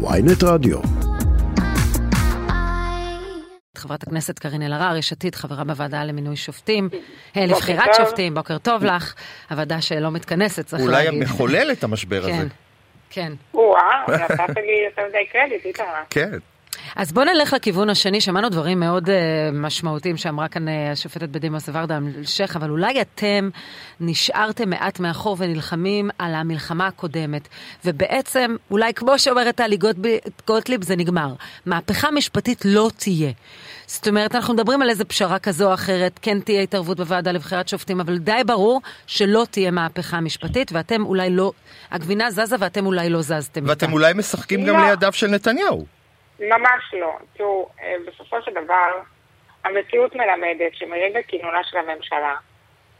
ויינט רדיו. חברת הכנסת קארין אלהרר, יש עתיד, חברה בוועדה למינוי שופטים, אה, לבחירת שופטים, בוקר טוב לך. הוועדה שלא מתכנסת, צריך אולי להגיד. המחולל את המשבר כן, הזה. כן. או-אה, נתת לי יותר מדי קרדיט, איתמר. כן. אז בוא נלך לכיוון השני, שמענו דברים מאוד uh, משמעותיים שאמרה כאן uh, השופטת בדימוס ורדה אלשיך, אבל אולי אתם נשארתם מעט מאחור ונלחמים על המלחמה הקודמת, ובעצם, אולי כמו שאומרת טלי גוטליב, זה נגמר. מהפכה משפטית לא תהיה. זאת אומרת, אנחנו מדברים על איזה פשרה כזו או אחרת, כן תהיה התערבות בוועדה לבחירת שופטים, אבל די ברור שלא תהיה מהפכה משפטית, ואתם אולי לא, הגבינה זזה ואתם אולי לא זזתם איתה. ואתם אולי משחקים גם לא. לידיו של נתניהו. ממש לא. תראו, אה, בסופו של דבר, המציאות מלמדת שמרגע כינונה של הממשלה,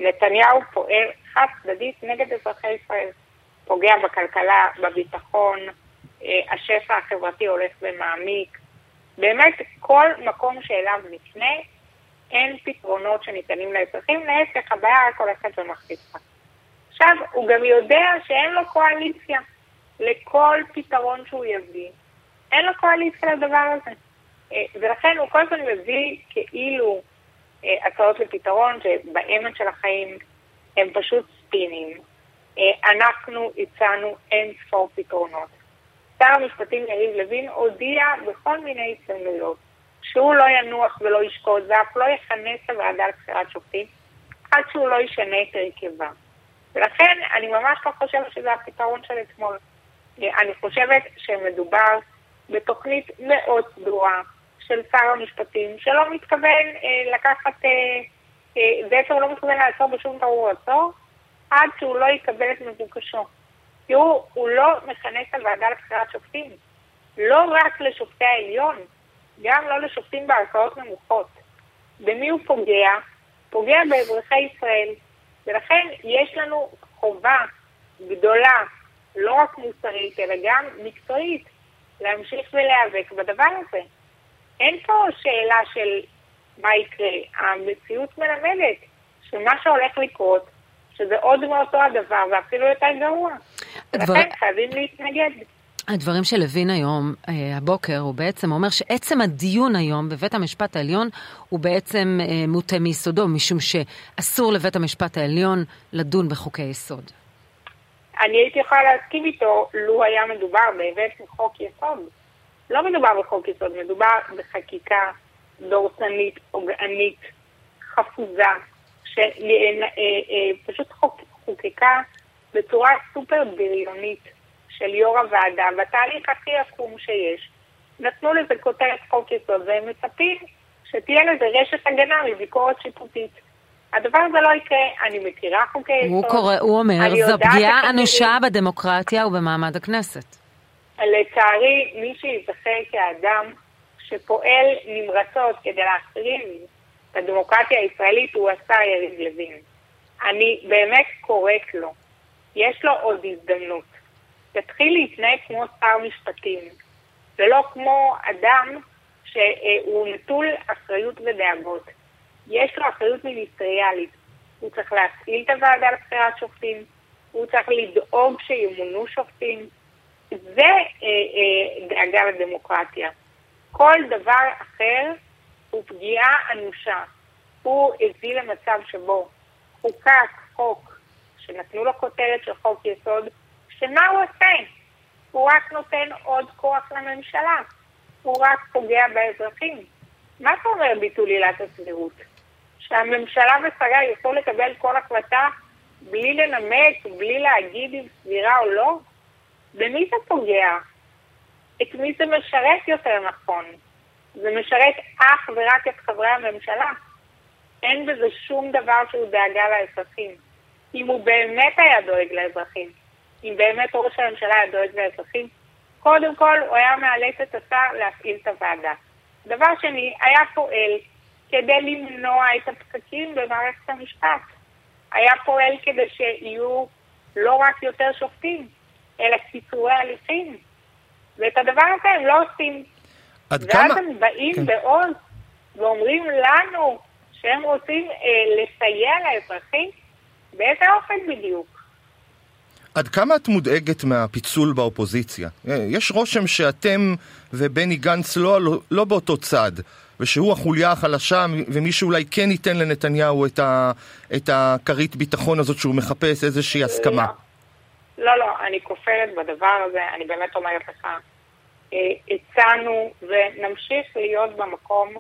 נתניהו פועל חד צדדית נגד אזרחי ישראל. פוגע בכלכלה, בביטחון, אה, השפע החברתי הולך ומעמיק. באמת, כל מקום שאליו נפנה, אין פתרונות שניתנים לאזרחים, להפך, הבעיה רק הולכת ומחריפה. עכשיו, הוא גם יודע שאין לו קואליציה לכל פתרון שהוא יביא. אין לו קואליציה לדבר הזה. אה, ולכן הוא כל הזמן מביא כאילו אה, הצעות לפתרון שבאמת של החיים הם פשוט ספינים. אה, אנחנו הצענו אין ספור פתרונות. שר המשפטים יריב לוין הודיע בכל מיני הזדמנויות שהוא לא ינוח ולא ישקוט ואף לא יכנס את הוועדה לבחירת שופטים עד שהוא לא ישנה את הרכבה. ולכן אני ממש לא חושבת שזה הפתרון של אתמול. אני חושבת שמדובר בתוכנית מאוד סדורה של שר המשפטים, שלא מתכוון אה, לקחת, אה, אה, בעצם הוא לא מתכוון לעצור בשום תרור עצור, עד שהוא לא יקבל את מבוקשו. תראו, הוא לא מכנס את הוועדה לבחירת שופטים. לא רק לשופטי העליון, גם לא לשופטים בערכאות נמוכות. במי הוא פוגע? פוגע באזרחי ישראל. ולכן יש לנו חובה גדולה, לא רק מוסרית, אלא גם מקצועית, להמשיך ולהיאבק בדבר הזה. אין פה שאלה של מה יקרה. המציאות מלמדת שמה שהולך לקרות, שזה עוד מאותו הדבר, ואפילו יותר גרוע. הדבר- ולכן חייבים להתנגד. הדברים של לוין היום, אה, הבוקר, הוא בעצם אומר שעצם הדיון היום בבית המשפט העליון הוא בעצם אה, מוטה מיסודו, משום שאסור לבית המשפט העליון לדון בחוקי יסוד. אני הייתי יכולה להסכים איתו לו היה מדובר באמת בחוק יסוד. לא מדובר בחוק יסוד, מדובר בחקיקה דורסנית, פוגענית, חפוזה, שפשוט חוק, חוקקה בצורה סופר בריונית של יו"ר הוועדה, בתהליך הכי עקום שיש. נתנו לזה כותרת חוק יסוד, והם מצפים שתהיה לזה רשת הגנה מביקורת שיפוטית. הדבר הזה לא יקרה, אני מכירה חוקי יסוד. הוא, קורא, הוא אומר, זו פגיעה אנושה. בדמוקרטיה ובמעמד הכנסת. לצערי, מי שייזכר כאדם שפועל נמרצות כדי להחריב את הדמוקרטיה הישראלית הוא השר יריב לוין. אני באמת קוראת לו, יש לו עוד הזדמנות. תתחיל להתנהג כמו שר משפטים, ולא כמו אדם שהוא נטול אחריות ודאגות. יש לו אחריות מיניסטריאלית. הוא צריך להפעיל את הוועדה לבחירת שופטים, הוא צריך לדאוג שימונו שופטים. זה אה, אה, דאגה לדמוקרטיה. כל דבר אחר הוא פגיעה אנושה. הוא הביא למצב שבו חוקק חוק שנתנו לו כותרת של חוק יסוד, שמה הוא עושה? הוא רק נותן עוד כוח לממשלה. הוא רק פוגע באזרחים. מה זה אומר ביטול עילת הסבירות? שהממשלה ושריה יוכלו לקבל כל החלטה בלי לנמק, בלי להגיד אם סבירה או לא? במי זה פוגע? את מי זה משרת יותר נכון? זה משרת אך ורק את חברי הממשלה. אין בזה שום דבר שהוא דאגה לאזרחים. אם הוא באמת היה דואג לאזרחים, אם באמת ראש הממשלה היה דואג לאזרחים, קודם כל הוא היה מאלץ את השר להפעיל את הוועדה. דבר שני, היה פועל כדי למנוע את הפקקים במערכת המשפט. היה פועל כדי שיהיו לא רק יותר שופטים, אלא קיצורי הליכים. ואת הדבר הזה הם לא עושים. עד ואז כמה... הם באים כן. בעוז ואומרים לנו שהם רוצים אה, לסייע לאזרחים? באיזה אופן בדיוק? עד כמה את מודאגת מהפיצול באופוזיציה? אה, יש רושם שאתם ובני גנץ לא, לא באותו צד, ושהוא החוליה החלשה, ומי שאולי כן ייתן לנתניהו את, ה, את הכרית ביטחון הזאת שהוא מחפש איזושהי הסכמה. לא, לא, לא אני כופרת בדבר הזה, אני באמת אומרת לך. אה, הצענו ונמשיך להיות במקום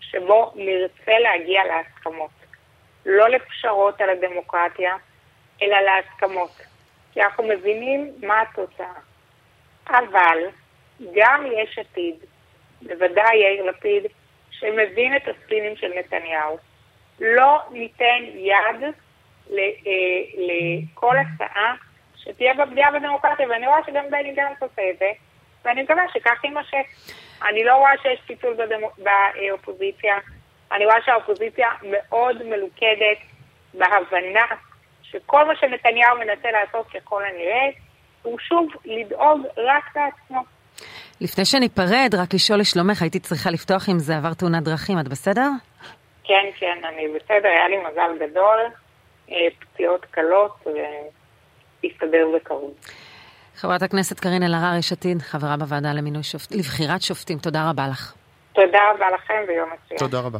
שבו נרצה להגיע להסכמות. לא לפשרות על הדמוקרטיה, אלא להסכמות. כי אנחנו מבינים מה התוצאה. אבל גם יש עתיד, בוודאי יאיר לפיד, שמבין את הספינים של נתניהו, לא ניתן יד אה, לכל הצעה שתהיה בפגיעה בדמוקרטיה, ואני רואה שגם בני גנץ עושה את זה, ואני מקווה שכך יימשך. אני לא רואה שיש פיצול. באופוזיציה, אני רואה שהאופוזיציה מאוד מלוכדת בהבנה שכל מה שנתניהו מנסה לעשות ככל הנראה, הוא שוב לדאוג רק לעצמו. לפני שניפרד, רק לשאול לשלומך, הייתי צריכה לפתוח עם זה עבר תאונת דרכים, את בסדר? כן, כן, אני בסדר, היה לי מזל גדול, אה, פציעות קלות, והסתדר בקרוב. חברת הכנסת קארין אלהרר, יש עתיד, חברה בוועדה למינוי שופט, לבחירת שופטים, תודה רבה לך. תודה רבה לכם ויום מצוין. תודה רבה.